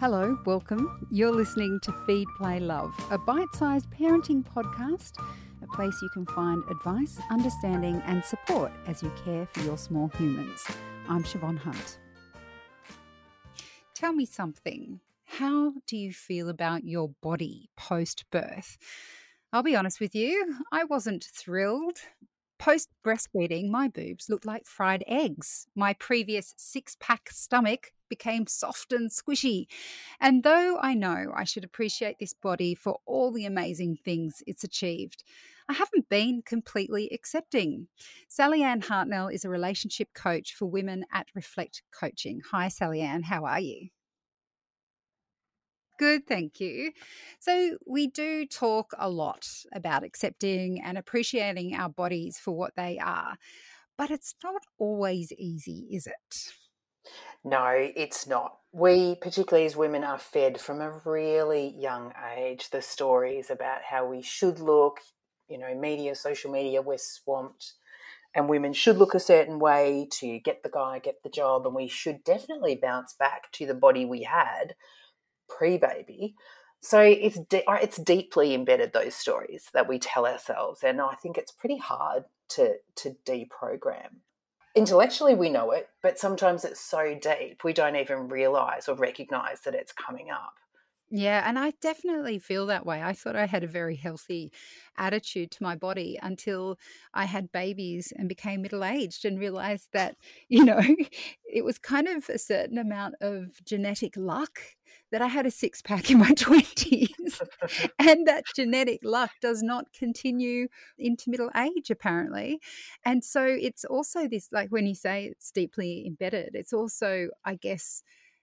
Hello, welcome. You're listening to Feed, Play, Love, a bite sized parenting podcast, a place you can find advice, understanding, and support as you care for your small humans. I'm Siobhan Hunt. Tell me something. How do you feel about your body post birth? I'll be honest with you, I wasn't thrilled. Post breastfeeding, my boobs looked like fried eggs. My previous six pack stomach became soft and squishy. And though I know I should appreciate this body for all the amazing things it's achieved, I haven't been completely accepting. Sallyanne Hartnell is a relationship coach for women at Reflect Coaching. Hi, Sallyanne, how are you? Good, thank you. So, we do talk a lot about accepting and appreciating our bodies for what they are, but it's not always easy, is it? No, it's not. We, particularly as women, are fed from a really young age the stories about how we should look. You know, media, social media, we're swamped, and women should look a certain way to get the guy, get the job, and we should definitely bounce back to the body we had pre baby. So it's de- it's deeply embedded those stories that we tell ourselves, and I think it's pretty hard to to deprogram intellectually we know it, but sometimes it's so deep we don't even realize or recognize that it's coming up. Yeah, and I definitely feel that way. I thought I had a very healthy attitude to my body until I had babies and became middle aged and realized that, you know, it was kind of a certain amount of genetic luck that I had a six pack in my 20s. and that genetic luck does not continue into middle age, apparently. And so it's also this like when you say it's deeply embedded, it's also, I guess,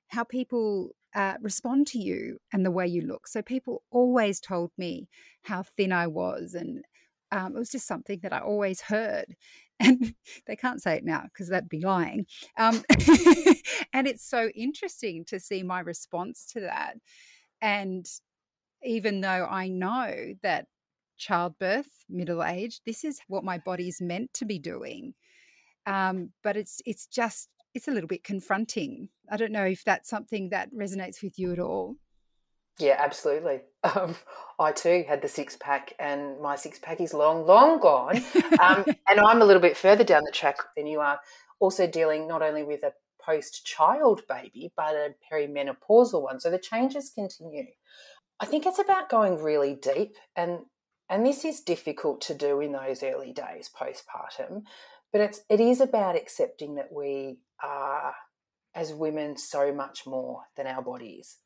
how people uh, respond to you and the way you look. So people always told me how thin I was, and um, it was just something that I always heard. And they can't say it now because that'd be lying. Um, and it's so interesting to see my response to that. And even though I know that childbirth, middle age, this is what my body's meant to be doing. Um, but it's it's just it's a little bit confronting. I don't know if that's something that resonates with you at all. Yeah, absolutely. Um, I too had the six pack, and my six pack is long, long gone. Um, and I'm a little bit further down the track than you are, also dealing not only with a post child baby, but a perimenopausal one. So the changes continue. I think it's about going really deep, and and this is difficult to do in those early days postpartum but it's it is about accepting that we are as women so much more than our bodies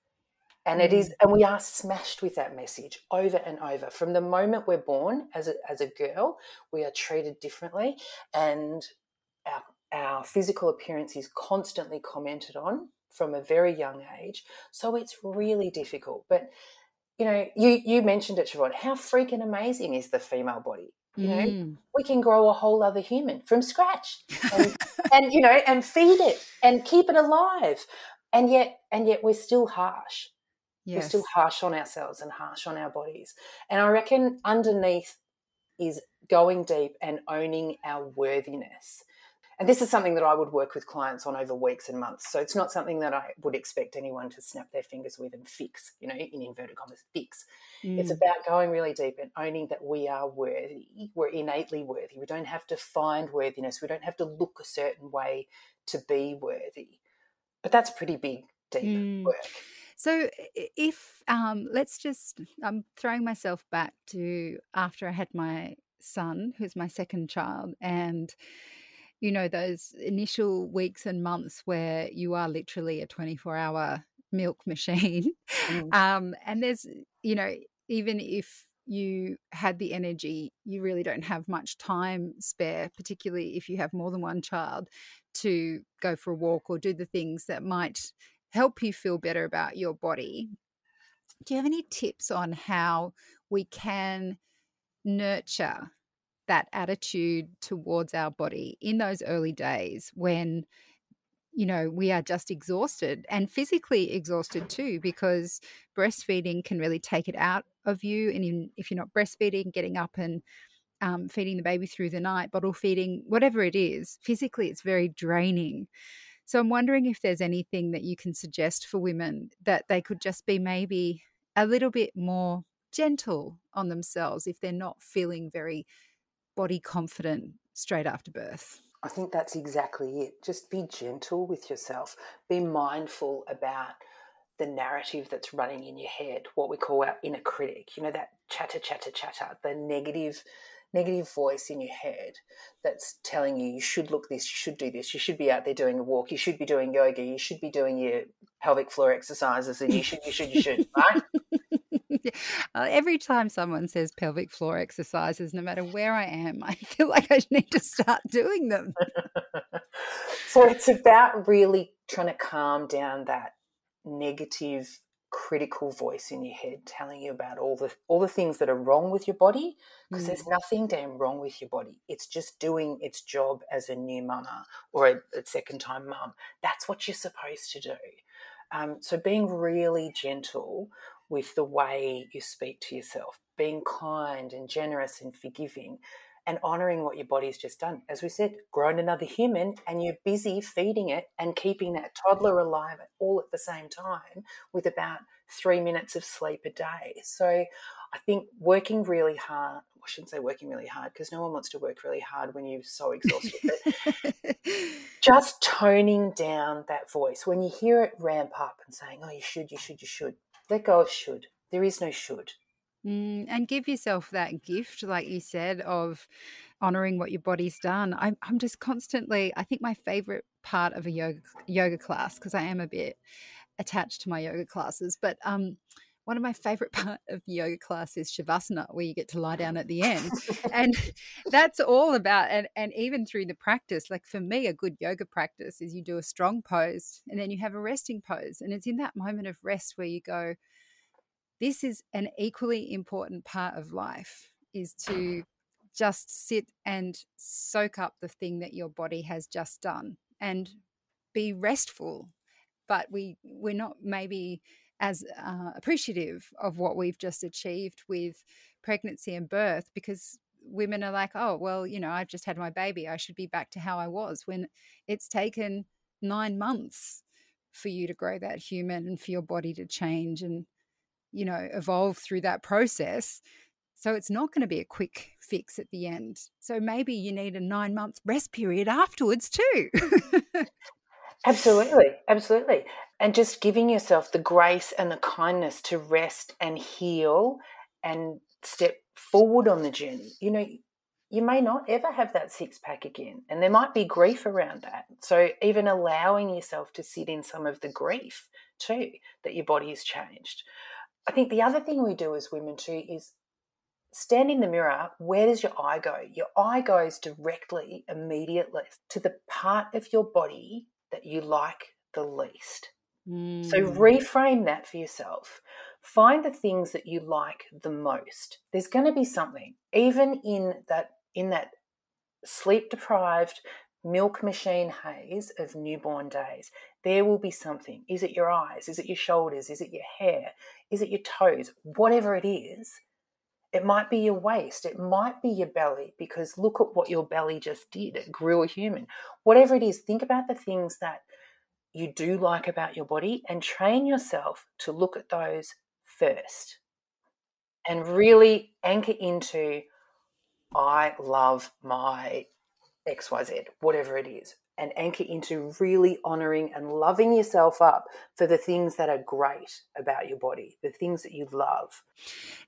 and it is mm. and we are smashed with that message over and over. From the moment we're born as a, as a girl we are treated differently and our, our physical appearance is constantly commented on from a very young age. So it's really difficult. But you know you you mentioned it Siobhan how freaking amazing is the female body you know? Mm. we can grow a whole other human from scratch and, and you know and feed it and keep it alive. And yet and yet we're still harsh yes. we're still harsh on ourselves and harsh on our bodies and i reckon underneath is going deep and owning our worthiness and this is something that I would work with clients on over weeks and months. So it's not something that I would expect anyone to snap their fingers with and fix, you know, in inverted commas, fix. Mm. It's about going really deep and owning that we are worthy. We're innately worthy. We don't have to find worthiness. We don't have to look a certain way to be worthy. But that's pretty big, deep mm. work. So, if um, let's just, I'm throwing myself back to after I had my son, who's my second child, and you know, those initial weeks and months where you are literally a 24 hour milk machine. Mm. Um, and there's, you know, even if you had the energy, you really don't have much time spare, particularly if you have more than one child, to go for a walk or do the things that might help you feel better about your body. Do you have any tips on how we can nurture that attitude towards our body in those early days when you know we are just exhausted and physically exhausted too because breastfeeding can really take it out of you and in, if you're not breastfeeding getting up and um, feeding the baby through the night bottle feeding whatever it is physically it's very draining So I'm wondering if there's anything that you can suggest for women that they could just be maybe a little bit more gentle on themselves if they're not feeling very body confident straight after birth. I think that's exactly it. Just be gentle with yourself. Be mindful about the narrative that's running in your head, what we call our inner critic. You know, that chatter, chatter, chatter, the negative negative voice in your head that's telling you you should look this, you should do this, you should be out there doing a walk, you should be doing yoga, you should be doing your pelvic floor exercises, and you should, you should, you should, right? Uh, every time someone says pelvic floor exercises, no matter where I am, I feel like I need to start doing them. so it's about really trying to calm down that negative critical voice in your head telling you about all the all the things that are wrong with your body because mm. there's nothing damn wrong with your body. It's just doing its job as a new mama or a, a second time mum. That's what you're supposed to do. Um, so being really gentle with the way you speak to yourself being kind and generous and forgiving and honoring what your body's just done. As we said, grown another human and you're busy feeding it and keeping that toddler alive all at the same time with about three minutes of sleep a day. So I think working really hard, I shouldn't say working really hard because no one wants to work really hard when you're so exhausted, but just toning down that voice. When you hear it ramp up and saying, oh, you should, you should, you should, let go of should. There is no should. Mm, and give yourself that gift, like you said, of honoring what your body's done. I'm, I'm just constantly, I think my favorite part of a yoga yoga class, because I am a bit attached to my yoga classes, but um, one of my favorite part of yoga class is shavasana where you get to lie down at the end and that's all about and, and even through the practice like for me a good yoga practice is you do a strong pose and then you have a resting pose and it's in that moment of rest where you go this is an equally important part of life is to just sit and soak up the thing that your body has just done and be restful. But we we're not maybe as uh, appreciative of what we've just achieved with pregnancy and birth because women are like oh well you know i've just had my baby. I should be back to how i was when it's taken 9 months for you to grow that human and for your body to change and you know, evolve through that process. So it's not going to be a quick fix at the end. So maybe you need a nine month rest period afterwards too. absolutely. Absolutely. And just giving yourself the grace and the kindness to rest and heal and step forward on the journey. You know, you may not ever have that six pack again, and there might be grief around that. So, even allowing yourself to sit in some of the grief too that your body has changed. I think the other thing we do as women too is stand in the mirror. Where does your eye go? Your eye goes directly, immediately to the part of your body that you like the least. Mm. So reframe that for yourself. Find the things that you like the most. There's going to be something, even in that in that sleep deprived milk machine haze of newborn days, there will be something. Is it your eyes? Is it your shoulders? Is it your hair? Is it your toes? Whatever it is, it might be your waist. It might be your belly because look at what your belly just did. It grew a human. Whatever it is, think about the things that you do like about your body and train yourself to look at those first and really anchor into I love my XYZ, whatever it is, and anchor into really honoring and loving yourself up for the things that are great about your body, the things that you love.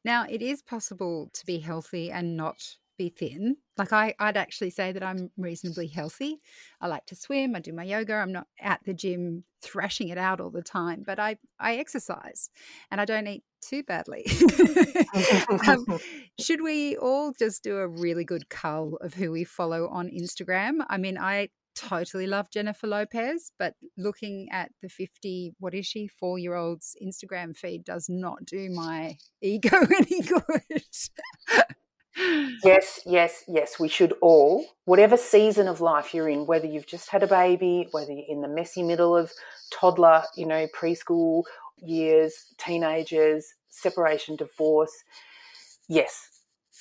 Now, it is possible to be healthy and not be thin. Like I, I'd actually say that I'm reasonably healthy. I like to swim. I do my yoga. I'm not at the gym thrashing it out all the time, but I, I exercise and I don't eat too badly. um, should we all just do a really good cull of who we follow on Instagram? I mean, I totally love Jennifer Lopez, but looking at the 50, what is she, four year old's Instagram feed does not do my ego any good yes, yes, yes. We should all, whatever season of life you're in, whether you've just had a baby, whether you're in the messy middle of toddler, you know, preschool years, teenagers, separation, divorce, yes,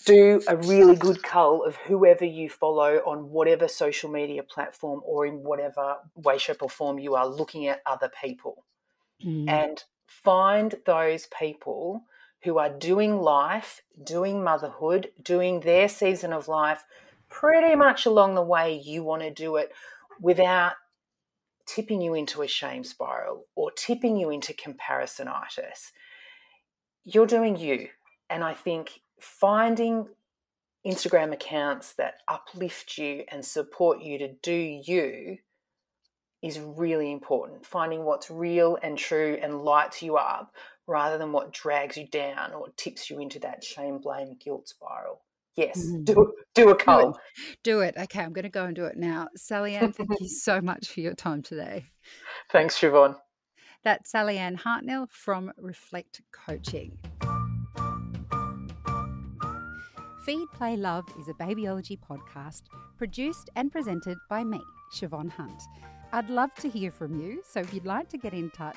do a really good cull of whoever you follow on whatever social media platform or in whatever way, shape, or form you are looking at other people. Mm. And find those people who are doing life, doing motherhood, doing their season of life pretty much along the way you want to do it without tipping you into a shame spiral or tipping you into comparisonitis. You're doing you. And I think finding Instagram accounts that uplift you and support you to do you is really important. Finding what's real and true and lights you up rather than what drags you down or tips you into that shame, blame, guilt spiral. Yes, mm-hmm. do do a cull. Do it. Okay, I'm going to go and do it now. Sallyanne, thank you so much for your time today. Thanks, Siobhan. That's Sallyanne Hartnell from Reflect Coaching. Feed, Play, Love is a babyology podcast produced and presented by me, Siobhan Hunt. I'd love to hear from you, so if you'd like to get in touch,